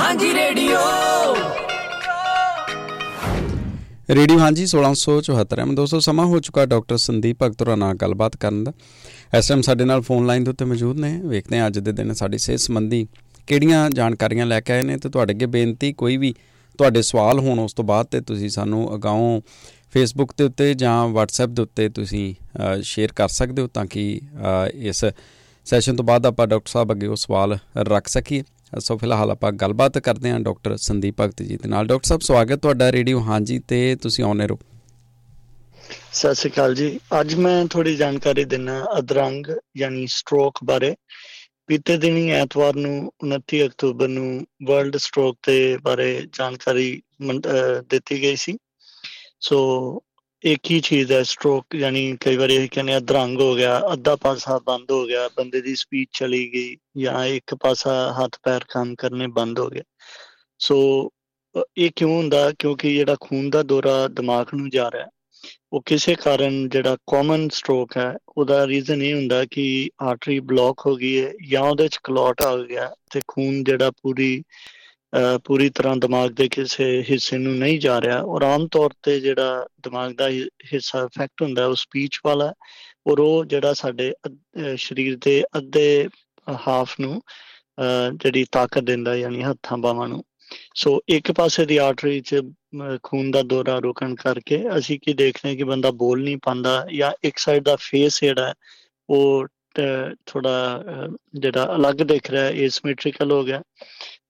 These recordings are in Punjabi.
ਹਾਂਜੀ, ਰੇਡੀਓ। ਰੇਡੀਓ, ਹਾਂਜੀ 1674 ਐਮ। ਦੋਸਤੋ, ਸਮਾਂ ਹੋ ਚੁੱਕਾ ਡਾਕਟਰ ਸੰਦੀਪ ਭਗਤਰਾ ਨਾਲ ਗੱਲਬਾਤ ਕਰਨ ਦਾ। ਇਸ ਟਾਈਮ ਸਾਡੇ ਨਾਲ ਫੋਨ ਲਾਈਨ ਦੇ ਉੱਤੇ ਮੌਜੂਦ ਨੇ। ਵੇਖਦੇ ਹਾਂ ਅੱਜ ਦੇ ਦਿਨ ਸਾਡੀ ਸਿਹਤ ਸੰਬੰਧੀ ਕਿਹੜੀਆਂ ਜਾਣਕਾਰੀਆਂ ਲੈ ਕੇ ਆਏ ਨੇ ਤੇ ਤੁਹਾਡੇ ਅੱਗੇ ਬੇਨਤੀ ਕੋਈ ਵੀ ਤੁਹਾਡੇ ਸਵਾਲ ਹੋਣ ਉਸ ਤੋਂ ਬਾਅਦ ਤੇ ਤੁਸੀਂ ਸਾਨੂੰ ਅਗਾਉਂ ਫੇਸਬੁੱਕ ਦੇ ਉੱਤੇ ਜਾਂ WhatsApp ਦੇ ਉੱਤੇ ਤੁਸੀਂ ਸ਼ੇਅਰ ਕਰ ਸਕਦੇ ਹੋ ਤਾਂ ਕਿ ਇਸ ਸੈਸ਼ਨ ਤੋਂ ਬਾਅਦ ਆਪਾਂ ਡਾਕਟਰ ਸਾਹਿਬ ਅੱਗੇ ਉਹ ਸਵਾਲ ਰੱਖ ਸਕੀਏ। ਸੋ ਫਿਲਹਾਲ ਆਪਾਂ ਗੱਲਬਾਤ ਕਰਦੇ ਹਾਂ ਡਾਕਟਰ ਸੰਦੀਪ ਭਗਤ ਜੀ ਦੇ ਨਾਲ। ਡਾਕਟਰ ਸਾਹਿਬ, ਸਵਾਗਤ ਤੁਹਾਡਾ ਰੇਡੀਓ। ਹਾਂਜੀ ਤੇ ਤੁਸੀਂ ਆਉਨੇ ਰਹੋ ਸਤਿ ਸ਼੍ਰੀ ਅਕਾਲ ਜੀ। ਅੱਜ ਮੈਂ ਥੋੜੀ ਜਾਣਕਾਰੀ ਦਿੰਨਾ ਅਦਰੰਗ ਯਾਨੀ ਸਟ੍ਰੋਕ ਬਾਰੇ। ਬੀਤੇ ਦਿਨੀ ਐਤਵਾਰ ਨੂੰ 29 ਅਕਤੂਬਰ ਨੂੰ ਵਰਲਡ ਸਟ੍ਰੋਕ ਦੇ ਬਾਰੇ ਜਾਣਕਾਰੀ ਦਿੱਤੀ ਗਈ ਸੀ। ਸੋ ਇੱਕ ਹੀ ਚੀਜ਼ ਹੈ ਸਟ੍ਰੋਕ ਯਾਨੀ ਕਈ ਵਾਰੀ ਇਹ ਕਹਿੰਦੇ ਅਧਰੰਗ ਹੋ ਗਿਆ, ਅੱਧਾ ਪਾਸਾ ਬੰਦ ਹੋ ਗਿਆ, ਬੰਦੇ ਦੀ ਸਪੀਚ ਚਲੀ ਗਈ ਜਾਂ ਇੱਕ ਪਾਸਾ ਹੱਥ ਪੈਰ ਕੰਮ ਕਰਨੇ ਬੰਦ ਹੋ ਗਏ। ਸੋ ਇਹ ਕਿਉਂ ਹੁੰਦਾ? ਕਿਉਂਕਿ ਜਿਹੜਾ ਖੂਨ ਦਾ ਦੌਰਾ ਦਿਮਾਗ ਨੂੰ ਜਾ ਰਿਹਾ ਉਹ ਕਿਸੇ ਕਾਰਨ ਜਿਹੜਾ ਕਾਮਨ ਸਟ੍ਰੋਕ ਹੈ, ਉਹਦਾ ਰੀਜ਼ਨ ਇਹ ਹੁੰਦਾ ਕਿ ਆਰਟਰੀ ਬਲੌਕ ਹੋ ਗਈ ਹੈ ਜਾਂ ਉਹਦੇ ਚ ਕਲੌਟ ਆ ਗਿਆ ਤੇ ਖੂਨ ਜਿਹੜਾ ਪੂਰੀ ਪੂਰੀ ਤਰ੍ਹਾਂ ਦਿਮਾਗ ਦੇ ਕਿਸੇ ਹਿੱਸੇ ਨੂੰ ਨਹੀਂ ਜਾ ਰਿਹਾ ਔਰ ਆਮ ਤੌਰ ਤੇ ਜਿਹੜਾ ਦਿਮਾਗ ਦਾ ਹਿੱਸਾ ਇਫੈਕਟ ਹੁੰਦਾ ਉਹ ਸਪੀਚ ਵਾਲਾ ਔਰ ਉਹ ਜਿਹੜਾ ਸਾਡੇ ਸਰੀਰ ਦੇ ਅੱਧੇ ਹਾਫ ਨੂੰ ਜਿਹੜੀ ਤਾਕਤ ਦਿੰਦਾ ਯਾਨੀ ਹੱਥਾਂ ਬਾਹਾਂ ਨੂੰ। ਸੋ ਇੱਕ ਪਾਸੇ ਦੀ ਆਰਟਰੀ 'ਚ ਖੂਨ ਦਾ ਦੌਰਾ ਰੁਕਣ ਕਰਕੇ ਅਸੀਂ ਕੀ ਦੇਖਦੇ ਹਾਂ ਕਿ ਬੰਦਾ ਬੋਲ ਨਹੀਂ ਪਾਉਂਦਾ ਜਾਂ ਇੱਕ ਸਾਈਡ ਦਾ ਫੇਸ ਜਿਹੜਾ ਉਹ ਥੋੜਾ ਜਿਹੜਾ ਅਲੱਗ ਦਿਖ ਰਿਹਾ ਹੈ ਏਸਿਮੈਟ੍ਰਿਕਲ ਹੋ ਗਿਆ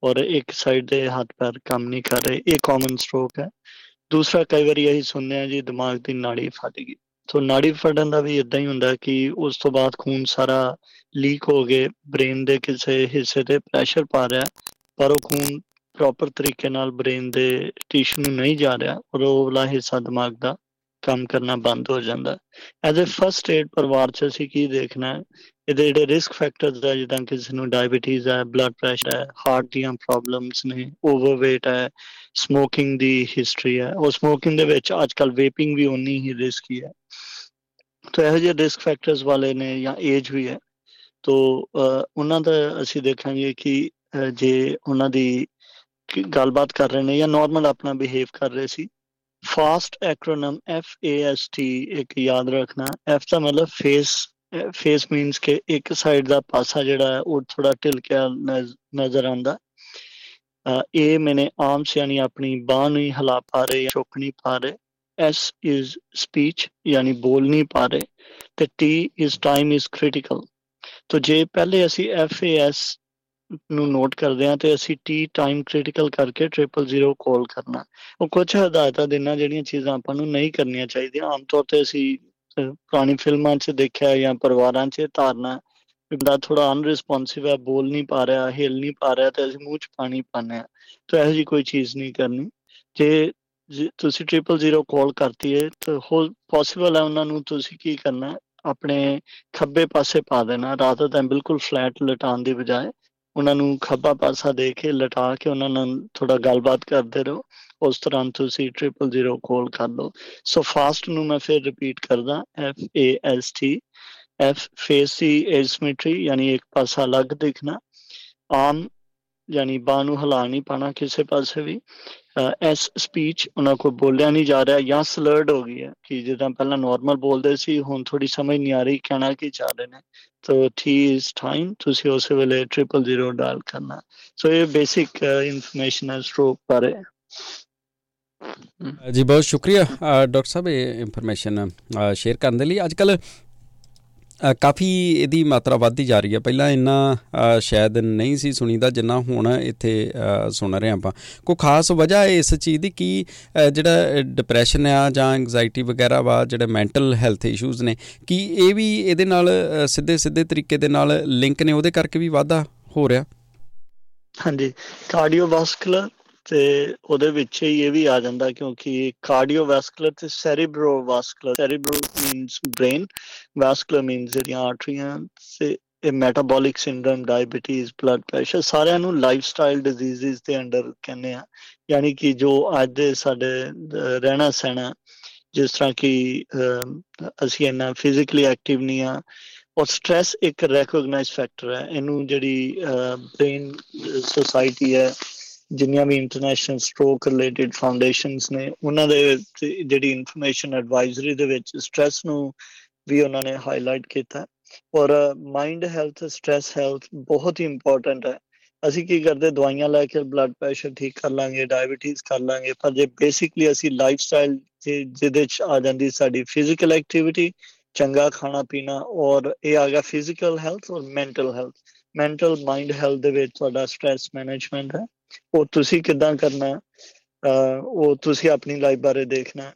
ਔਰ ਇੱਕ ਸਾਈਡ ਦੇ ਹੱਥ ਪੈਰ ਕੰਮ ਨਹੀਂ ਕਰ ਰਹੇ, ਇਹ ਕਾਮਨ ਸਟ੍ਰੋਕ ਹੈ। ਦੂਸਰਾ, ਕਈ ਵਾਰੀ ਅਸੀਂ ਸੁਣਦੇ ਆ ਜੀ, ਦਿਮਾਗ ਦੀ ਨਾੜੀ ਫਟ ਗਈ। ਸੋ ਨਾੜੀ ਫਟਣ ਦਾ ਵੀ ਇਦਾਂ ਹੀ ਹੁੰਦਾ ਕਿ ਉਸ ਤੋਂ ਬਾਅਦ ਖੂਨ ਸਾਰਾ ਲੀਕ ਹੋ ਕੇ ਬ੍ਰੇਨ ਦੇ ਕਿਸੇ ਹਿੱਸੇ ਤੇ ਪ੍ਰੈਸ਼ਰ ਪਾ ਰਿਹਾ, ਪਰ ਉਹ ਖੂਨ ਪ੍ਰੋਪਰ ਤਰੀਕੇ ਨਾਲ ਬ੍ਰੇਨ ਦੇ ਟਿਸ਼ੂ ਨੂੰ ਨਹੀਂ ਜਾ ਰਿਹਾ ਔਰ ਉਹ ਵਾਲਾ ਹਿੱਸਾ ਦਿਮਾਗ ਦਾ ਕੰਮ ਕਰਨਾ ਬੰਦ ਹੋ ਜਾਂਦਾ। ਐਜ਼ ਅ ਫਰਸਟ ਏਡ ਪਰਿਵਾਰ ਚ ਅਸੀਂ ਕੀ ਦੇਖਣਾ ਹੈ? ਇਹਦੇ ਜਿਹੜੇ ਰਿਸਕ ਫੈਕਟਰਸ ਹੈ ਜਿੱਦਾਂ ਕਿਸੇ ਨੂੰ ਡਾਇਬੀਟੀਜ਼ ਹੈ ਬਲੱਡ ਪ੍ਰੈਸ਼ਰ ਹੈ ਹਾਰਟ ਦੀਆਂ ਪ੍ਰੋਬਲਮਸ ਨੇ ਓਵਰਵੇਟ ਹੈ ਸਮੋਕਿੰਗ ਦੀ ਹਿਸਟਰੀ ਹੈ ਉਹ ਸਮੋਕਿੰਗ ਦੇ ਵਿੱਚ ਅੱਜਕੱਲ ਵੇਪਿੰਗ ਵੀ ਉਨੀ ਹੀ ਰਿਸਕੀ ਹੈ ਤਾਂ ਇਹੋ ਜਿਹੇ ਰਿਸਕ ਫੈਕਟਰਸ ਵਾਲੇ ਨੇ ਜਾਂ ਏਜ ਵੀ ਹੈ। ਤੋ ਉਹਨਾਂ ਦਾ ਅਸੀਂ ਦੇਖਾਂਗੇ ਕਿ ਜੇ ਉਹਨਾਂ ਦੀ ਗੱਲਬਾਤ ਕਰ ਰਹੇ ਨੇ ਜਾਂ ਨਾਰਮਲ ਆਪਣਾ ਬਿਹੇਵ ਕਰ ਰਹੇ ਸੀ fast acronym F A S T ਇੱਕ ਯਾਦ ਰੱਖਣਾ। ਐਫ ਦਾ ਮਤਲਬ ਫੇਸ ਫੇਸ ਮੀਨਸ ਕਿ ਇੱਕ ਸਾਈਡ ਦਾ ਪਾਸਾ ਜਿਹੜਾ ਹੈ, ਉਹ ਥੋੜਾ ਢਿਲਕਿਆ ਨਜ਼ਰ ਆਉਂਦਾ। ਇਹ ਮੈਨੇ ਆਰਮਸ ਯਾਨੀ ਆਪਣੀ ਬਾਹ ਨੂੰ ਹਿਲਾ ਪਾ ਰਹੇ ਜਾਂ ਚੁੱਕ ਨਹੀਂ ਪਾ ਰਹੇ। ਐਸ ਇਜ਼ ਸਪੀਚ ਯਾਨੀ ਬੋਲ ਨਹੀਂ ਪਾ ਰਹੇ। ਤੇ T is time is critical ਤੋ ਜੇ ਪਹਿਲੇ ਅਸੀਂ ਐਫ ਏ ਐਸ ਨੂੰ ਨੋਟ ਕਰਦੇ ਆ ਤੇ ਅਸੀਂ ਟੀ ਟਾਈਮ ਕ੍ਰਿਟੀਕਲ ਕਰਕੇ 000 ਕਾਲ ਕਰਨਾ। ਉਹ ਕੁਝ ਹਦਾਇਤਾਂ ਦੇਣਾ ਜਿਹੜੀਆਂ ਚੀਜ਼ਾਂ ਆਪਾਂ ਨੂੰ ਨਹੀਂ ਕਰਨੀਆਂ ਚਾਹੀਦੀਆਂ। ਆਮ ਤੌਰ ਤੇ ਅਸੀਂ ਪੁਰਾਣੀ ਫਿਲਮਾਂ 'ਚ ਦੇਖਿਆ ਜਾਂ ਪਰਿਵਾਰਾਂ 'ਚ ਧਾਰਨਾ ਬੰਦਾ ਥੋੜਾ ਅਨਰਿਸਪੌਂਸਿਵ ਹੈ, ਬੋਲ ਨਹੀਂ ਪਾ ਰਿਹਾ, ਹਿਲ ਨਹੀਂ ਪਾ ਰਿਹਾ ਤੇ ਅਸੀਂ ਮੂੰਹ 'ਚ ਪਾਣੀ ਪਾਣੇ ਆ ਤਾਂ ਇਹੋ ਜੀ ਕੋਈ ਚੀਜ਼ ਨਹੀਂ ਕਰਨੀ। ਜੇ ਤੁਸੀਂ 000 ਕਾਲ ਕਰਤੀ ਹੈ, ਤਾਂ ਹੋ ਪੋਸੀਬਲ ਹੈ ਉਹਨਾਂ ਨੂੰ ਤੁਸੀਂ ਕੀ ਕਰਨਾ? ਆਪਣੇ ਖੱਬੇ ਪਾਸੇ ਪਾ ਦੇਣਾ ਰਾਤ ਤਾਂ ਬਿਲਕੁਲ ਫਲੈਟ ਲਟਾਉਣ ਦੀ ਬਜਾਏ। ਉਹਨਾਂ ਨੂੰ ਖੱਬਾ ਪਾਸਾ ਦੇ ਕੇ ਲਟਾ ਕੇ ਉਹਨਾਂ ਨਾਲ ਥੋੜਾ ਗੱਲਬਾਤ ਕਰਦੇ ਰਹੋ, ਉਸ ਤਰ੍ਹਾਂ ਤੁਸੀਂ 000 ਕਾਲ ਕਰ ਲਓ। ਸੋ ਫਾਸਟ ਨੂੰ ਮੈਂ ਫਿਰ ਰਿਪੀਟ ਕਰਦਾ, F A S T, F face the asymmetry ਯਾਨੀ ਇੱਕ ਪਾਸਾ ਅਲੱਗ ਦਿਖਣਾ, ਆਮ ਯਾਨੀ ਬਾਹ ਨੂੰ ਹਿਲਾ ਨਹੀਂ ਪਾਣਾ ਕਿਸੇ ਪਾਸੇ ਵੀ। ਐਸ ਸਪੀਚ ਉਹਨਾਂ ਕੋ ਬੋਲਿਆ ਨਹੀਂ ਜਾ ਰਿਹਾ ਜਾਂ ਸਲਰਡ ਹੋ ਗਈ ਹੈ ਕਿ ਜਿੱਦਾਂ ਪਹਿਲਾਂ ਨਾਰਮਲ ਬੋਲਦੇ ਸੀ, ਹੁਣ ਥੋੜੀ ਸਮਝ ਨਹੀਂ ਆ ਰਹੀ ਕਹਿਣਾ ਕੀ ਚਾਹ ਰਹੇ ਨੇ। ਤੋ ਟੀ ਇਜ਼ ਟਾਈਮ ਤੁਸੀਂ ਉਸ ਵੇਲੇ 000 ਡਾਲ ਕਰਨਾ। ਸੋ ਇਹ ਬੇਸਿਕ ਇਨਫੋਰਮੇਸ਼ਨ ਹੈ ਸਟ੍ਰੋਕ ਬਾਰੇ। ਜੀ, ਬਹੁਤ ਸ਼ੁਕਰੀਆ ਡਾਕਟਰ ਸਾਹਿਬ, ਇਹ ਇਨਫੋਰਮੇਸ਼ਨ ਸ਼ੇਅਰ ਕਰਨ ਦੇ ਲਈ। ਅੱਜ ਕੱਲ ਕਾਫੀ ਇਹਦੀ ਮਾਤਰਾ ਵੱਧਦੀ ਜਾ ਰਹੀ ਹੈ। ਪਹਿਲਾਂ ਇੰਨਾ ਸ਼ਾਇਦ ਨਹੀਂ ਸੀ ਸੁਣੀਦਾ ਜਿੰਨਾ ਹੁਣ ਇੱਥੇ ਸੁਣ ਰਹੇ ਆਪਾਂ। ਕੋਈ ਖਾਸ ਵਜ੍ਹਾ ਹੈ ਇਸ ਚੀਜ਼ ਦੀ ਕਿ ਜਿਹੜਾ ਡਿਪਰੈਸ਼ਨ ਆ ਜਾਂ ਐਂਗਜ਼ਾਇਟੀ ਵਗੈਰਾ ਵਾ, ਜਿਹੜੇ ਮੈਂਟਲ ਹੈਲਥ ਇਸ਼ੂਜ਼ ਨੇ, ਕਿ ਇਹ ਵੀ ਇਹਦੇ ਨਾਲ ਸਿੱਧੇ ਸਿੱਧੇ ਤਰੀਕੇ ਦੇ ਨਾਲ ਲਿੰਕ ਨੇ? ਉਹਦੇ ਕਰਕੇ ਵੀ ਵਾਧਾ ਹੋ ਰਿਹਾ। ਹਾਂਜੀ। ਕਾਰਡੀਓਵਾਸਕੂਲਰ ਤੇ ਉਹਦੇ ਵਿੱਚ ਹੀ ਇਹ ਵੀ ਆ ਜਾਂਦਾ ਕਿਉਂਕਿ ਕਾਰਡੀਓਵੈਸਕੂਲਰ ਤੇ cerebrovascular cerebro means brain vascular means ਜਿਹੜੀਆਂ ਆਰਟਰੀਆਂ ਤੇ ਇਹ metabolic syndrome diabetes blood pressure ਸਾਰਿਆਂ ਨੂੰ ਲਾਈਫਸਟਾਈਲ ਡਿਜ਼ੀਜ਼ਸ ਦੇ ਅੰਡਰ ਕਹਿੰਦੇ ਆ, ਯਾਨੀ ਕਿ ਜੋ ਅੱਜ ਦੇ ਸਾਡੇ ਰਹਿਣਾ ਸਹਿਣਾ, ਜਿਸ ਤਰ੍ਹਾਂ ਕਿ ਅਸੀਂ ਇਹਨਾਂ ਫਿਜ਼ੀਕਲੀ ਐਕਟਿਵ ਨਹੀਂ ਆ ਔਰ ਸਟ्रेस ਇੱਕ ਰੈਕੋਗਨਾਈਜ਼ ਫੈਕਟਰ ਹੈ, ਇਹਨੂੰ ਜਿਹੜੀ ਬ੍ਰੇਨ ਸੋਸਾਇਟੀ ਹੈ ਜਿੰਨੀਆਂ ਵੀ ਇੰਟਰਨੈਸ਼ਨਲ ਸਟ੍ਰੋਕ ਰਿਲੇਟਡ ਫਾਊਂਡੇਸ਼ਨਸ ਨੇ, ਉਹਨਾਂ ਦੇ ਜਿਹੜੀ ਇਨਫੋਰਮੇਸ਼ਨ ਐਡਵਾਈਜ਼ਰੀ ਦੇ ਵਿੱਚ ਸਟ्रेस ਨੂੰ ਵੀ ਉਹਨਾਂ ਨੇ ਹਾਈਲਾਈਟ ਕੀਤਾ ਔਰ ਮਾਈਂਡ ਹੈਲਥ ਸਟ्रेस ਹੈਲਥ ਬਹੁਤ ਹੀ ਇੰਪੋਰਟੈਂਟ ਹੈ। ਅਸੀਂ ਕੀ ਕਰਦੇ, ਦਵਾਈਆਂ ਲੈ ਕੇ ਬਲੱਡ ਪ੍ਰੈਸ਼ਰ ਠੀਕ ਕਰ ਲਾਂਗੇ ਡਾਇਬੀਟੀਜ਼ ਕਰ ਲਾਂਗੇ, ਪਰ ਜੇ ਬੇਸਿਕਲੀ ਅਸੀਂ ਲਾਈਫ ਸਟਾਈਲ ਜਿਹਦੇ ਵਿੱਚ ਆ ਜਾਂਦੀ ਸਾਡੀ ਫਿਜ਼ੀਕਲ ਐਕਟੀਵਿਟੀ ਚੰਗਾ ਖਾਣਾ ਪੀਣਾ, ਔਰ ਇਹ ਆ ਗਿਆ ਫਿਜ਼ੀਕਲ ਹੈਲਥ ਔਰ mental health mental mind health ਦੇ ਵਿੱਚ ਤੁਹਾਡਾ ਸਟ्रेस ਮੈਨੇਜਮੈਂਟ ਹੈ। ਉਹ ਤੁਸੀਂ ਕਿਦਾਂ ਕਰਨਾ ਉਹ ਤੁਸੀਂ ਆਪਣੀ ਲਾਈਫ ਬਾਰੇ ਦੇਖਣਾ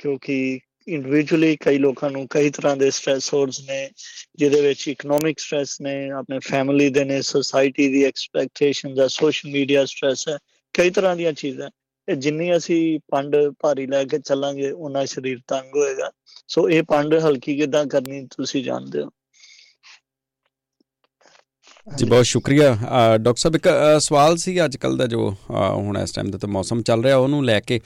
ਕਿਉਂਕਿ ਇੰਡੀਵਿਜੂਅਲੀ ਕਈ ਲੋਕਾਂ ਨੂੰ ਕਈ ਤਰ੍ਹਾਂ ਦੇ ਸਟ੍ਰੈਸੋਰਸ ਨੇ, ਜਿਹਦੇ ਵਿੱਚ ਇਕਨੋਮਿਕ ਸਟ੍ਰੈਸ ਨੇ, ਆਪਣੇ ਫੈਮਿਲੀ ਦੇ ਨੇ ਸੋਸਾਇਟੀ ਦੀ ਐਕਸਪੈਕਟੇਸ਼ਨਸ ਆ ਸੋਸ਼ਲ ਮੀਡੀਆ ਸਟ੍ਰੈਸ ਹੈ, ਕਈ ਤਰ੍ਹਾਂ ਦੀਆਂ ਚੀਜ਼ਾਂ ਇਹ ਜਿੰਨੀ ਅਸੀਂ ਪੰਡ ਭਾਰੀ ਲੈ ਕੇ ਚੱਲਾਂਗੇ ਉਹਨਾਂ ਸਰੀਰ ਤੰਗ ਹੋਏਗਾ। ਸੋ ਇਹ ਪੰਡ ਹਲਕੀ ਕਿਦਾਂ ਕਰਨੀ ਤੁਸੀਂ ਜਾਣਦੇ ਹੋ? ਜੀ, ਬਹੁਤ ਸ਼ੁਕਰੀਆ। ਡਾਕਟਰ ਸਾਹਿਬ, ਇੱਕ ਸਵਾਲ ਸੀ ਅੱਜ ਕੱਲ ਦਾ ਜੋ ਹੁਣ ਇਸ ਟਾਈਮ ਦੇ ਤੇ ਮੌਸਮ ਚੱਲ ਰਿਹਾ, ਉਹਨੂੰ ਲੈ ਕੇ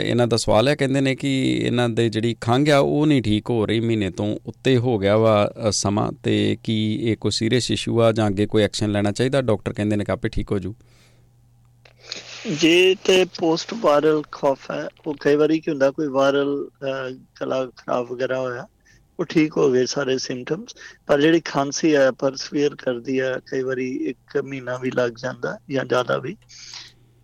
ਇਹਨਾਂ ਦਾ ਸਵਾਲ ਹੈ, ਕਹਿੰਦੇ ਨੇ ਕਿ ਇਹਨਾਂ ਦੇ ਜਿਹੜੀ ਖੰਘ ਆ, ਉਹ ਨਹੀਂ ਠੀਕ ਹੋ ਰਹੀ, ਮਹੀਨੇ ਤੋਂ ਉੱਤੇ ਹੋ ਗਿਆ ਵਾ ਸਮਾਂ, ਤੇ ਕੀ ਇਹ ਕੋਈ ਸੀਰੀਅਸ ਇਸ਼ੂ ਆ, ਜਾਂ ਅੱਗੇ ਕੋਈ ਐਕਸ਼ਨ ਲੈਣਾ ਚਾਹੀਦਾ? ਡਾਕਟਰ ਕਹਿੰਦੇ ਨੇ ਕਿ ਆਪੇ ਠੀਕ ਹੋ ਜੂ ਜੇ ਤੇ ਪੋਸਟ ਵਾਇਰਲ ਖੌਫ ਹੈ, ਉਹ ਕਈ ਵਾਰੀ ਕੀ ਹੁੰਦਾ, ਕੋਈ ਵਾਇਰਲ ਕਲਾ ਖਰਾਬ ਵਗੈਰਾ ਹੋਇਆ ਉਹ ਠੀਕ ਹੋ ਗਏ ਸਾਰੇ ਸਿੰਪਟਮਸ ਪਰ ਜਿਹੜੀ ਖਾਂਸੀ ਹੈ ਪਰਸਵੀਅਰ ਕਰਦੀ ਹੈ, ਕਈ ਵਾਰੀ ਇੱਕ ਮਹੀਨਾ ਵੀ ਲੱਗ ਜਾਂਦਾ ਜਾਂ ਜ਼ਿਆਦਾ ਵੀ।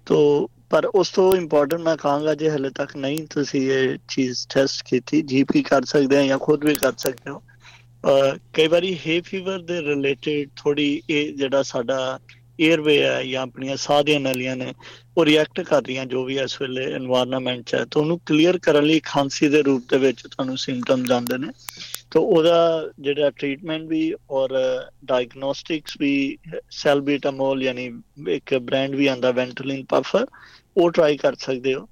ਤੋਂ, ਪਰ ਉਸ ਤੋਂ ਇੰਪੋਰਟੈਂਟ ਮੈਂ ਕਹਾਂਗਾ ਜੇ ਹਲੇ ਤੱਕ ਨਹੀਂ ਤੁਸੀਂ ਇਹ ਚੀਜ਼ ਟੈਸਟ ਕੀਤੀ ਜੀਪੀ ਕਰ ਸਕਦੇ ਆ ਜਾਂ ਖੁਦ ਵੀ ਕਰ ਸਕਦੇ ਹੋ। ਕਈ ਵਾਰੀ ਹੈ ਫੀਵਰ ਦੇ ਰਿਲੇਟਡ ਥੋੜੀ ਇਹ ਜਿਹੜਾ ਸਾਡਾ ਏਅਰਵੇ ਹੈ ਜਾਂ ਆਪਣੀਆਂ ਸਾਹ ਦੀਆਂ ਨਲੀਆਂ ਨੇ, ਉਹ ਰਿਐਕਟ ਕਰ ਰਹੀਆਂ ਜੋ ਵੀ ਇਸ ਵੇਲੇ এনवायरमेंट ਚ ਹੈ, ਤਾਂ ਉਹਨੂੰ ਕਲੀਅਰ ਕਰਨ ਲਈ ਖਾਂਸੀ ਦੇ ਰੂਪ ਦੇ ਵਿੱਚ ਤੁਹਾਨੂੰ ਸਿੰਪਟਮਸ ਆਉਂਦੇ ਨੇ। ਤਾਂ ਉਹਦਾ ਜਿਹੜਾ ਟ੍ਰੀਟਮੈਂਟ ਵੀ ਔਰ ਡਾਇਗਨੋਸਟਿਕਸ ਵੀ ਸੈਲਬੀਟਾਮੋਲ ਯਾਨੀ ਇੱਕ ਬ੍ਰਾਂਡ ਵੀ ਆਂਦਾ ਵੈਂਟਲਿਨ ਪਫਰ ਉਹ ਟਰਾਈ ਕਰ ਸਕਦੇ ਹੋ।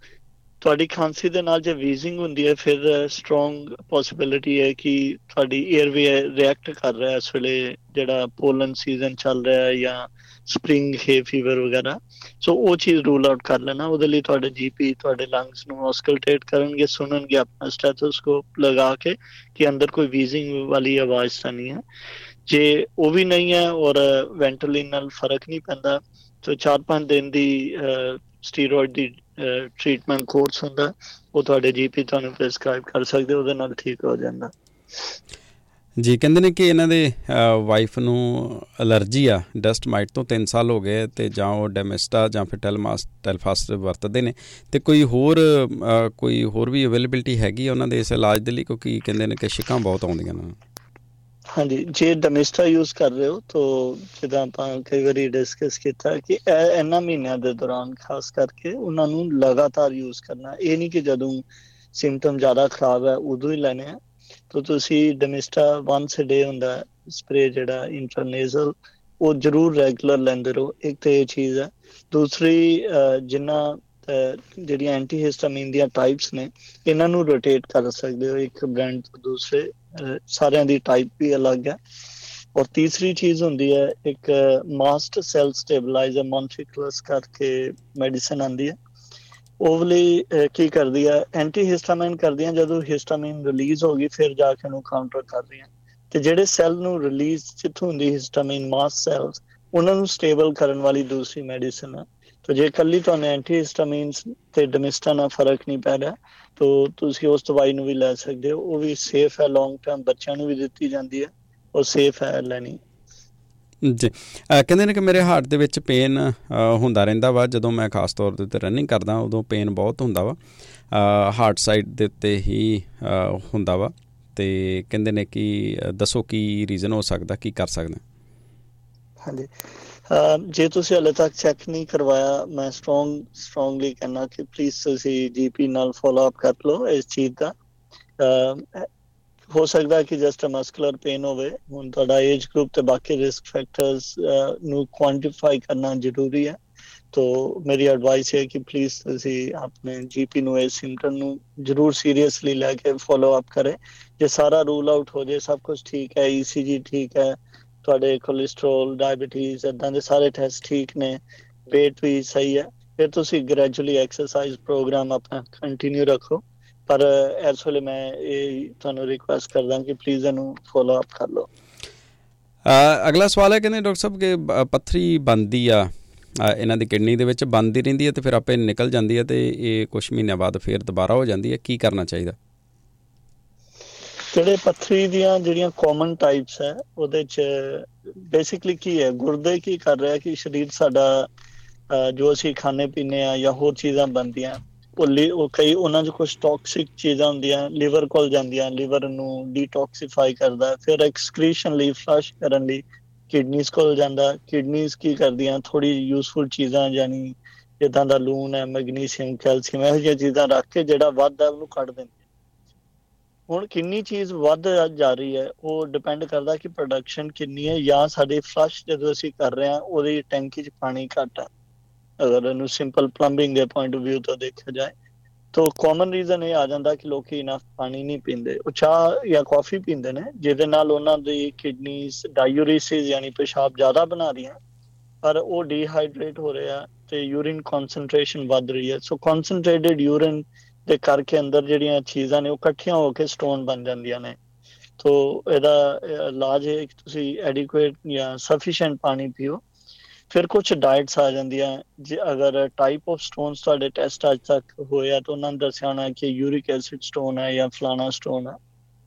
ਤੁਹਾਡੀ ਖਾਂਸੀ ਦੇ ਨਾਲ ਜੇ ਵੀਜ਼ਿੰਗ ਹੁੰਦੀ ਹੈ, ਫਿਰ ਸਟਰੋਂਗ ਪੋਸਿਬਿਲਿਟੀ ਹੈ ਕਿ ਤੁਹਾਡੀ 에ਅਰਵੇ ਰਿਐਕਟ ਕਰ ਰਿਹਾ ਇਸ ਵੇਲੇ ਜਿਹੜਾ ਪੋਲਨ ਸੀਜ਼ਨ ਚੱਲ ਰਿਹਾ ਹੈ ਜਾਂ ਸਪ੍ਰਿੰਗ ਹੈ ਫੀਵਰ ਵਗੈਰਾ। ਸੋ ਉਹ ਚੀਜ਼ ਰੂਲ ਆਊਟ ਕਰ ਲੈਣਾ। ਉਹਦੇ ਲਈ ਤੁਹਾਡੇ ਜੀਪੀ ਤੁਹਾਡੇ ਲੰਗਸ ਨੂੰ ਆਸਕਲਟੇਟ ਕਰਨਗੇ, ਸੁਣਨਗੇ ਆਪਣਾ ਸਟੈਥੋਸਕੋਪ ਲਗਾ ਕੇ ਕਿ ਅੰਦਰ ਕੋਈ ਵੀਜ਼ਿੰਗ ਵਾਲੀ ਆਵਾਜ਼ ਤਾਂ ਨਹੀਂ ਹੈ। ਜੇ ਉਹ ਵੀ ਨਹੀਂ ਹੈ ਔਰ ਵੈਂਟਲਿਨ ਨਾਲ ਫ਼ਰਕ ਨਹੀਂ ਪੈਂਦਾ, ਤਾਂ 4-5 ਦਿਨ ਦੀ ਸਟੀਰੋਇਡ ਦੀ ਟ੍ਰੀਟਮੈਂਟ ਕੋਰਸ ਹੁੰਦਾ, ਉਹ ਤੁਹਾਡੇ ਜੀਪੀ ਤੁਹਾਨੂੰ ਪ੍ਰੈਸਕ੍ਰਾਈਬ ਕਰ ਸਕਦੇ, ਉਹਦੇ ਨਾਲ ਠੀਕ ਹੋ ਜਾਂਦਾ। ਜੀ, ਕਹਿੰਦੇ ਨੇ ਕਿ ਇਹਨਾਂ ਦੇ ਵਾਈਫ ਨੂੰ ਅਲਰਜੀ ਆ ਡਸਟ ਮਾਈਟ ਤੋਂ 3 ਸਾਲ ਹੋ ਗਏ, ਤੇ ਜਾਂ ਉਹ ਡੈਮਿਸਟਾ ਜਾਂ ਫਿਰ ਟੈਲਮਾਸ ਟੈਲਫਾਸ ਵਰਤਦੇ ਨੇ। ਤੇ ਕੋਈ ਹੋਰ ਕੋਈ ਹੋਰ ਵੀ ਅਵੇਲੇਬਿਲਟੀ ਹੈਗੀ ਉਹਨਾਂ ਦੇ ਇਸ ਇਲਾਜ ਦੇ ਲਈ? ਕਿਉਂਕਿ ਕਹਿੰਦੇ ਨੇ ਕਿ ਸ਼ਿਕਾਂ ਬਹੁਤ ਆਉਂਦੀਆਂ ਨੇ। ਹਾਂਜੀ, ਜੇ ਡੈਮਿਸਟਾ ਯੂਜ਼ ਕਰ ਰਹੇ ਹੋ, ਤਾਂ ਜਿੱਦਾਂ ਆਪਾਂ ਕਈ ਵਾਰੀ ਡਿਸਕਸ ਕੀਤਾ ਕਿ ਇਹਨਾਂ ਮਹੀਨਿਆਂ ਦੇ ਦੌਰਾਨ ਖਾਸ ਕਰਕੇ ਉਹਨਾਂ ਨੂੰ ਲਗਾਤਾਰ ਯੂਜ਼ ਕਰਨਾ, ਇਹ ਨਹੀਂ ਕਿ ਜਦੋਂ ਸਿੰਪਟਮ ਜ਼ਿਆਦਾ ਖਰਾਬ ਹੈ, ਉਦੋਂ ਹੀ ਲੈਣੇ ਆ। ਤਾਂ ਤੁਸੀਂ ਡੈਮਿਸਟਾ ਵਾਂਸ ਅ ਡੇ ਹੁੰਦਾ ਸਪਰੇ ਜਿਹੜਾ ਇੰਟਰਨੇਜ਼ਲ ਉਹ ਜ਼ਰੂਰ ਰੈਗੂਲਰ ਲੈਂਦੇ ਰਹੋ, ਇੱਕ ਤੇ ਇਹ ਚੀਜ਼ ਹੈ। ਦੂਸਰੀ ਜਿੰਨਾ ਜਿਹੜੀਆਂ ਐਂਟੀ ਹਿਸਟਾਮਿਨ ਦੀਆਂ ਟਾਈਪਸ ਨੇ, ਇਹਨਾਂ ਨੂੰ ਰੋਟੇਟ ਕਰ ਸਕਦੇ ਹੋ, ਇੱਕ ਬ੍ਰਾਂਡ ਤੋਂ ਦੂਸਰੇ ਸਾਰਿਆਂ ਦੀ ਟਾਈਪ ਵੀ ਅਲੱਗ ਹੈ। ਔਰ ਤੀਸਰੀ ਚੀਜ਼ ਹੁੰਦੀ ਹੈ, ਇੱਕ ਮਾਸਟ ਸੈਲ ਸਟੇਬਲਾਈਜ਼ਰ ਮੌਨਟੀਕਲਸ ਕਰਕੇ ਮੈਡੀਸਨ ਆਂਦੀ ਹੈ। ਓਵਲੀ ਕੀ ਕਰਦੀ ਹੈ ਐਂਟੀ ਹਿਸਟਾਮਾਈਨ ਕਰਦੀਆਂ ਜਦੋਂ ਹਿਸਟਾਮਾਈਨ ਰਿਲੀਜ਼ ਹੋ ਗਈ, ਫਿਰ ਜਾ ਕੇ ਉਹਨੂੰ ਕਾਊਂਟਰ ਕਰਦੀਆਂ ਤੇ ਜਿਹੜੇ ਸੈੱਲ ਨੂੰ ਰਿਲੀਜ਼ ਜਿੱਥੋਂ ਹੁੰਦੀ ਹਿਸਟਾਮਾਈਨ ਮਾਸ ਸੈਲਸ ਉਹਨਾਂ ਨੂੰ ਸਟੇਬਲ ਕਰਨ ਵਾਲੀ ਦੂਸਰੀ ਮੈਡੀਸਨ ਹੈ। ਤਾਂ ਜੇ ਕੱਲੀ ਤੁਹਾਨੂੰ ਐਂਟੀ ਹਿਸਟਾਮਾਈਨਸ ਤੇ ਡਮਿਸਟਾ ਨਾਲ ਫ਼ਰਕ ਨਹੀਂ ਪੈ ਰਿਹਾ ਤਾਂ ਤੁਸੀਂ ਉਸ ਦਵਾਈ ਨੂੰ ਵੀ ਲੈ ਸਕਦੇ ਹੋ ਉਹ ਵੀ ਸੇਫ ਹੈ ਲੌਂਗ ਟਰਮ ਬੱਚਿਆਂ ਨੂੰ ਵੀ ਦਿੱਤੀ ਜਾਂਦੀ ਹੈ ਉਹ ਸੇਫ ਹੈ ਲੈਣੀ ਜੀ। ਕਹਿੰਦੇ ਨੇ ਕਿ ਮੇਰੇ ਹਾਰਟ ਦੇ ਵਿੱਚ ਪੇਨ ਹੁੰਦਾ ਰਹਿੰਦਾ ਵਾ ਜਦੋਂ ਮੈਂ ਖਾਸ ਤੌਰ ਦੇ ਉੱਤੇ ਰਨਿੰਗ ਕਰਦਾ ਉਦੋਂ ਪੇਨ ਬਹੁਤ ਹੁੰਦਾ ਵਾ। ਹਾਰਟ ਸਾਈਡ ਦੇ ਉੱਤੇ ਹੀ ਹੁੰਦਾ ਵਾ। ਤੇ ਕਹਿੰਦੇ ਨੇ ਕਿ ਦੱਸੋ ਕੀ ਰੀਜ਼ਨ ਹੋ ਸਕਦਾ ਕੀ ਕਰ ਸਕਦੇ? ਹਾਂਜੀ। ਜੇ ਤੁਸੀਂ ਹਲੇ ਤੱਕ ਚੈੱਕ ਨਹੀਂ ਕਰਵਾਇਆ, ਮੈਂ ਸਟਰੋਂਗ ਸਟਰੋਂਗਲੀ ਕਹਿੰਨਾ ਕਿ ਪਲੀਜ਼ ਤੁਸੀਂ ਜੀਪੀ ਨਾਲ ਫਾਲੋ ਅਪ ਕਰ ਲਓ ਇਸ ਚੀਜ਼ ਦਾ। ਹੋ ਸਕਦਾ ਕਿ ਜਸਟ ਅ ਮਸਕੂਲਰ ਪੇਨ ਹੋਵੇ। ਹੁਣ ਤੁਹਾਡਾ ਏਜ ਗਰੁੱਪ ਤੇ ਬਾਕੀ ਰਿਸਕ ਫੈਕਟਰਸ ਨੂੰ ਕੁਆਂਟੀਫਾਈ ਕਰਨਾ ਜ਼ਰੂਰੀ ਹੈ। ਤੋ ਮੇਰੀ ਐਡਵਾਈਸ ਹੈ ਕਿ ਪਲੀਜ਼ ਤੁਸੀਂ ਆਪਣੇ ਜੀਪੀ ਨੂੰ ਇਸ ਸਿੰਪਟਮ ਨੂੰ ਜ਼ਰੂਰ ਸੀਰੀਅਸਲੀ ਲੈ ਕੇ ਫਾਲੋ ਅਪ ਕਰੇ। ਜੇ ਸਾਰਾ ਰੂਲ ਆਊਟ ਹੋ ਜੇ ਸਭ ਕੁਝ ਠੀਕ ਹੈ ਈਸੀਜੀ ਠੀਕ ਹੈ ਤੁਹਾਡੇ ਕੋਲੇਸਟ੍ਰੋਲ ਡਾਇਬੀਟੀਜ਼ ਇਦਾਂ ਦੇ ਸਾਰੇ ਟੈਸਟ ਠੀਕ ਨੇ weight ਵੀ ਸਹੀ ਹੈ, ਫਿਰ ਤੁਸੀਂ ਗ੍ਰੈਜੂਅਲੀ ਐਕਸਰਸਾਈਜ਼ ਪ੍ਰੋਗਰਾਮ ਆਪਣਾ ਕੰਟੀਨਿਊ ਰੱਖੋ, ਪਰ ਇਸ ਵੇਲੇ ਮੈਂ ਇਹ ਤੁਹਾਨੂੰ ਰਿਕੁਐਸਟ ਕਰਦਾ ਕਿ ਪਲੀਜ਼ ਇਹਨੂੰ ਫੋਲੋ ਅਪ ਕਰ ਲਓ। ਅਗਲਾ ਸਵਾਲ ਹੈ ਕਹਿੰਦੇ ਡਾਕਟਰ ਸਾਹਿਬ ਕਿ ਪੱਥਰੀ ਬੰਦੀ ਆ ਇਹਨਾਂ ਦੀ ਕਿਡਨੀ ਦੇ ਵਿੱਚ ਬੰਦ ਰਹਿੰਦੀ ਹੈ ਤੇ ਫਿਰ ਆਪੇ ਨਿਕਲ ਜਾਂਦੀ ਹੈ ਤੇ ਇਹ ਕੁਝ ਮਹੀਨਿਆਂ ਬਾਅਦ ਫਿਰ ਦੁਬਾਰਾ ਹੋ ਜਾਂਦੀ ਹੈ, ਕੀ ਕਰਨਾ ਚਾਹੀਦਾ? ਜਿਹੜੇ ਪੱਥਰੀ ਦੀਆਂ ਜਿਹੜੀਆਂ ਕਾਮਨ ਟਾਈਪਸ ਹੈ, ਉਹਦੇ ਚ ਬੇਸਿਕਲੀ ਕੀ ਹੈ, ਗੁਰਦੇ ਕੀ ਕਰ ਰਿਹਾ ਕਿ ਸਰੀਰ ਸਾਡਾ ਜੋ ਅਸੀਂ ਖਾਣੇ ਪੀਣੇ ਆ ਜਾਂ ਹੋਰ ਚੀਜ਼ਾਂ ਬਣਦੀਆਂ, ਉਹ ਉਹ ਕਈ ਉਹਨਾਂ 'ਚ ਕੁਝ ਟੌਕਸਿਕ ਚੀਜ਼ਾਂ ਹੁੰਦੀਆਂ ਲਿਵਰ ਕੋਲ ਜਾਂਦੀਆਂ ਲਿਵਰ ਨੂੰ ਡੀਟੌਕਸੀਫਾਈ ਕਰਦਾ, ਫਿਰ ਐਕਸਕ੍ਰੀਸ਼ਨ ਲਈ ਫਲਸ਼ ਕਰਨ ਲਈ ਕਿਡਨੀਜ਼ ਕੋਲ ਜਾਂਦਾ ਕਿਡਨੀਜ਼ ਕੀ ਕਰਦੀਆਂ ਥੋੜੀ ਯੂਸਫੁਲ ਚੀਜ਼ਾਂ ਯਾਨੀ ਜਿੱਦਾਂ ਦਾ ਲੂਣ ਹੈ ਮੈਗਨੀਸ਼ੀਅਮ ਕੈਲਸ਼ੀਅਮ ਇਹ ਜਿਹੀਆਂ ਚੀਜ਼ਾਂ ਰੱਖ ਕੇ ਜਿਹੜਾ ਵੱਧਦਾ ਉਹਨੂੰ ਕੱਢ ਦਿੰਦੇ। ਹੁਣ ਕਿੰਨੀ ਚੀਜ਼ ਵੱਧ ਜਾ ਰਹੀ ਹੈ, ਉਹ ਡਿਪੈਂਡ ਕਰਦਾ ਕਿ ਪ੍ਰੋਡਕਸ਼ਨ ਕਿੰਨੀ ਹੈ ਜਾਂ ਸਾਡੇ ਫਲਸ਼ ਜਦੋਂ ਅਸੀਂ ਕਰ ਰਹੇ ਹਾਂ, ਉਹਦੀ ਟੈਂਕੀ 'ਚ ਪਾਣੀ ਘੱਟ ਹੈ। ਅਗਰ ਇਹਨੂੰ ਸਿੰਪਲ ਪਲੰਬਿੰਗ ਦੇ ਪੁਆਇੰਟ ਆਫ View ਤੋਂ ਦੇਖਿਆ ਜਾਏ, ਤਾਂ ਕਾਮਨ ਰੀਜ਼ਨ ਇਹ ਆ ਜਾਂਦਾ ਕਿ ਲੋਕੀ ਇਨਫ ਪਾਣੀ ਨਹੀਂ ਪੀਂਦੇ। ਉਹ ਚਾਹ ਜਾਂ ਕਾਫੀ ਪੀਂਦੇ ਨੇ, ਜਿਹਦੇ ਨਾਲ ਉਹਨਾਂ ਦੀ ਕਿਡਨੀਜ਼ ਡਾਇੂਰੀਸਿਸ ਯਾਨੀ ਪਿਸ਼ਾਬ ਜ਼ਿਆਦਾ ਬਣਾ ਰਹੀਆਂ, ਪਰ ਉਹ ਡੀਹਾਈਡਰੇਟ ਹੋ ਰਿਹਾ ਤੇ ਯੂਰਿਨ ਕਨਸੈਂਟ੍ਰੇਸ਼ਨ ਵੱਧ ਰਹੀ ਹੈ। ਸੋ ਕਨਸੈਂਟ੍ਰੇਟਡ ਯੂਰਿਨ ਦੇ ਕਰਕੇ ਅੰਦਰ ਜਿਹੜੀਆਂ ਚੀਜ਼ਾਂ ਨੇ ਉਹ ਇਕੱਠੀਆਂ ਹੋ ਕੇ ਸਟੋਨ ਬਣ ਜਾਂਦੀਆਂ ਨੇ। ਤੋ ਇਹਦਾ ਇਲਾਜ ਹੈ ਕਿ ਤੁਸੀਂ ਐਡਿਕੁਏਟ ਜਾਂ ਸਫੀਸ਼ੀਐਂਟ ਪਾਣੀ ਪੀਓ। ਫਿਰ ਕੁਝ ਡਾਈਟਸ ਆ ਜਾਂਦੀਆਂ। ਜੇ ਅਗਰ ਟਾਈਪ ਆਫ ਸਟੋਨਸ ਤੁਹਾਡੇ ਟੈਸਟ ਅੱਜ ਤੱਕ ਹੋਇਆ ਤਾਂ ਉਹਨਾਂ ਨੇ ਦੱਸਿਆ ਹੋਣਾ ਕਿ ਯੂਰਿਕ ਐਸਿਡ ਸਟੋਨ ਹੈ ਜਾਂ ਫਲਾਣਾ ਸਟੋਨ ਹੈ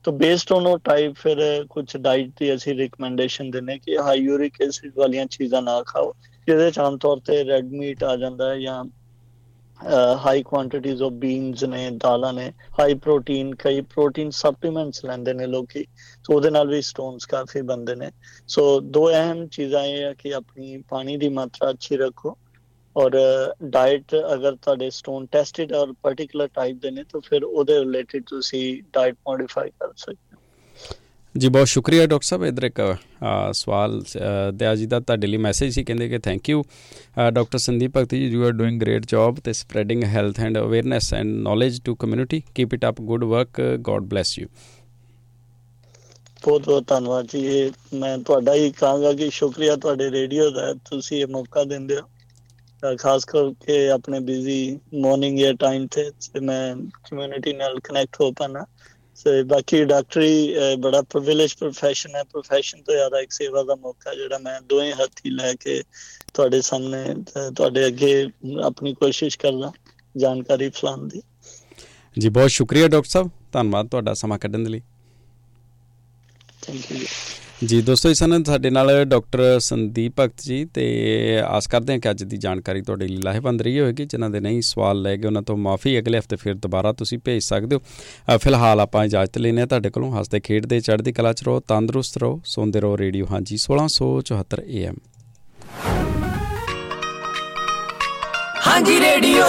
ਤਾਂ ਬੇਸਡ ਔਨ ਉਹ ਟਾਈਪ ਫਿਰ ਕੁਝ ਡਾਈਟ ਦੀ ਅਸੀਂ ਰეკਮੈਂਡੇਸ਼ਨ ਦਿੰਨੇ ਕਿ ਹਾਈ ਯੂਰਿਕ ਐਸਿਡ ਵਾਲੀਆਂ ਚੀਜ਼ਾਂ ਨਾ ਖਾਓ। ਜਿਹਦੇ ਚ ਆਮ ਤੌਰ ਤੇ ਰੈੱਡ ਮੀਟ ਆ ਜਾਂਦਾ ਹੈ ਜਾਂ ਹਾਈ ਕੁਆਂਟੀਟੀਜ਼ ਆਫ ਬੀਨਸ ਨੇ, ਦਾਲਾਂ ਨੇ ਹਾਈ ਪ੍ਰੋਟੀਨ ਕਈ ਪ੍ਰੋਟੀਨ ਸਪਲੀਮੈਂਟਸ ਲੈਂਦੇ ਨੇ ਲੋਕੀ ਸੋ ਉਹਦੇ ਨਾਲ ਵੀ ਸਟੋਨਸ ਕਾਫੀ ਬੰਦੇ ਨੇ। ਸੋ ਦੋ ਅਹਿਮ ਚੀਜ਼ਾਂ ਇਹ ਹੈ ਕਿ ਆਪਣੀ ਪਾਣੀ ਦੀ ਮਾਤਰਾ ਅੱਛੀ ਰੱਖੋ ਔਰ ਡਾਈਟ ਅਗਰ ਤੁਹਾਡੇ ਸਟੋਨ ਟੈਸਟਡ ਔਰ ਪਾਰਟਿਕੂਲਰ ਟਾਈਪ ਦੇ ਨੇ, ਤਾਂ ਫਿਰ ਉਹਦੇ ਰਿਲੇਟਡ ਤੁਸੀਂ ਡਾਈਟ ਮੋਡੀਫਾਈ ਕਰ ਸਕਦੇ ਜੀ ਬਹੁਤ ਸ਼ੁਕਰੀਆ ਡਾਕਟਰ ਸਾਹਿਬ ਇਧਰ ਇੱਕ ਸਵਾਲ ਦਿਆ ਜੀ ਦਾ ਤੁਹਾਡੇ ਲਈ ਮੈਸੇਜ ਸੀ ਕਹਿੰਦੇ ਕਿ thank you doctor Sandeep Bhagti ji you are doing great job ਤੇ spreading health and awareness and knowledge to community keep it up good work god bless you ਬਹੁਤ ਬਹੁਤ ਧੰਨਵਾਦ ਜੀ ਮੈਂ ਤੁਹਾਡਾ ਹੀ ਕਹਾਂਗਾ ਕਿ ਸ਼ੁਕਰੀਆ ਤੁਹਾਡੇ ਰੇਡੀਓ ਦਾ ਤੁਸੀਂ ਇਹ ਮੌਕਾ ਦਿੰਦੇ ਹੋ ਖਾਸ ਕਰਕੇ ਆਪਣੇ ਬਿਜ਼ੀ ਮਾਰਨਿੰਗ ਜਾਂ ਟਾਈਮ ਤੇ ਮੈਂ ਕਮਿਊਨਿਟੀ ਨਾਲ ਕਨੈਕਟ ਹੋ ਪਾਣਾ ਸੇ ਬਾਕੀ ਡਾਕਟਰੀ ਬੜਾ ਪ੍ਰਿਵਿਲੇਜ profession ਹੈ। profession ਤੋਂ ਜ਼ਿਆਦਾ ਇੱਕ ਸੇਵਾ ਦਾ ਮੌਕਾ ਜਿਹੜਾ ਮੈਂ ਦੋਵੇਂ ਹੱਥੀ ਲੈ ਕੇ ਤੁਹਾਡੇ ਸਾਹਮਣੇ ਤੁਹਾਡੇ ਅੱਗੇ ਆਪਣੀ ਕੋਸ਼ਿਸ਼ ਕਰਦਾ ਜਾਣਕਾਰੀ ਫਲਾਣ ਦੀ। ਜੀ ਬਹੁਤ ਸ਼ੁਕਰੀਆ ਡਾਕਟਰ ਸਾਹਿਬ। ਧੰਨਵਾਦ ਤੁਹਾਡਾ ਸਮਾਂ ਕੱਢਣ ਦੇ ਲਈ। ਥੈਂਕ ਯੂ ਜੀ, ਦੋਸਤੋ, ਇਸ ਹਨ ਸਾਡੇ ਨਾਲ ਡਾਕਟਰ ਸੰਦੀਪ ਭਗਤ ਜੀ ਤੇ ਆਸ ਕਰਦੇ ਹਾਂ ਕਿ ਅੱਜ ਦੀ ਜਾਣਕਾਰੀ ਤੁਹਾਡੇ ਲਈ ਲਾਹੇਵੰਦ ਰਹੀ ਹੋਵੇਗੀ, ਜਿਨ੍ਹਾਂ ਦੇ ਨਹੀਂ ਸਵਾਲ ਲੈ ਗਏ ਉਹਨਾਂ ਤੋਂ ਮਾਫੀ ਅਗਲੇ ਹਫ਼ਤੇ ਫਿਰ ਦੁਬਾਰਾ ਤੁਸੀਂ ਭੇਜ ਸਕਦੇ ਹੋ। ਫਿਲਹਾਲ ਆਪਾਂ ਇਜਾਜ਼ਤ ਲੈਨੇ ਆ ਤੁਹਾਡੇ ਕੋਲੋਂ। ਹੱਸਦੇ, ਖੇਡਦੇ, ਚੜ੍ਹਦੀ ਕਲਾ ਚ ਰਹੋ, ਤੰਦਰੁਸਤ ਰਹੋ, ਸੌਂਦੇ ਰਹੋ ਰੇਡੀਓ। ਹਾਂਜੀ 1674 AM ਹਾਂਜੀ, ਰੇਡੀਓ।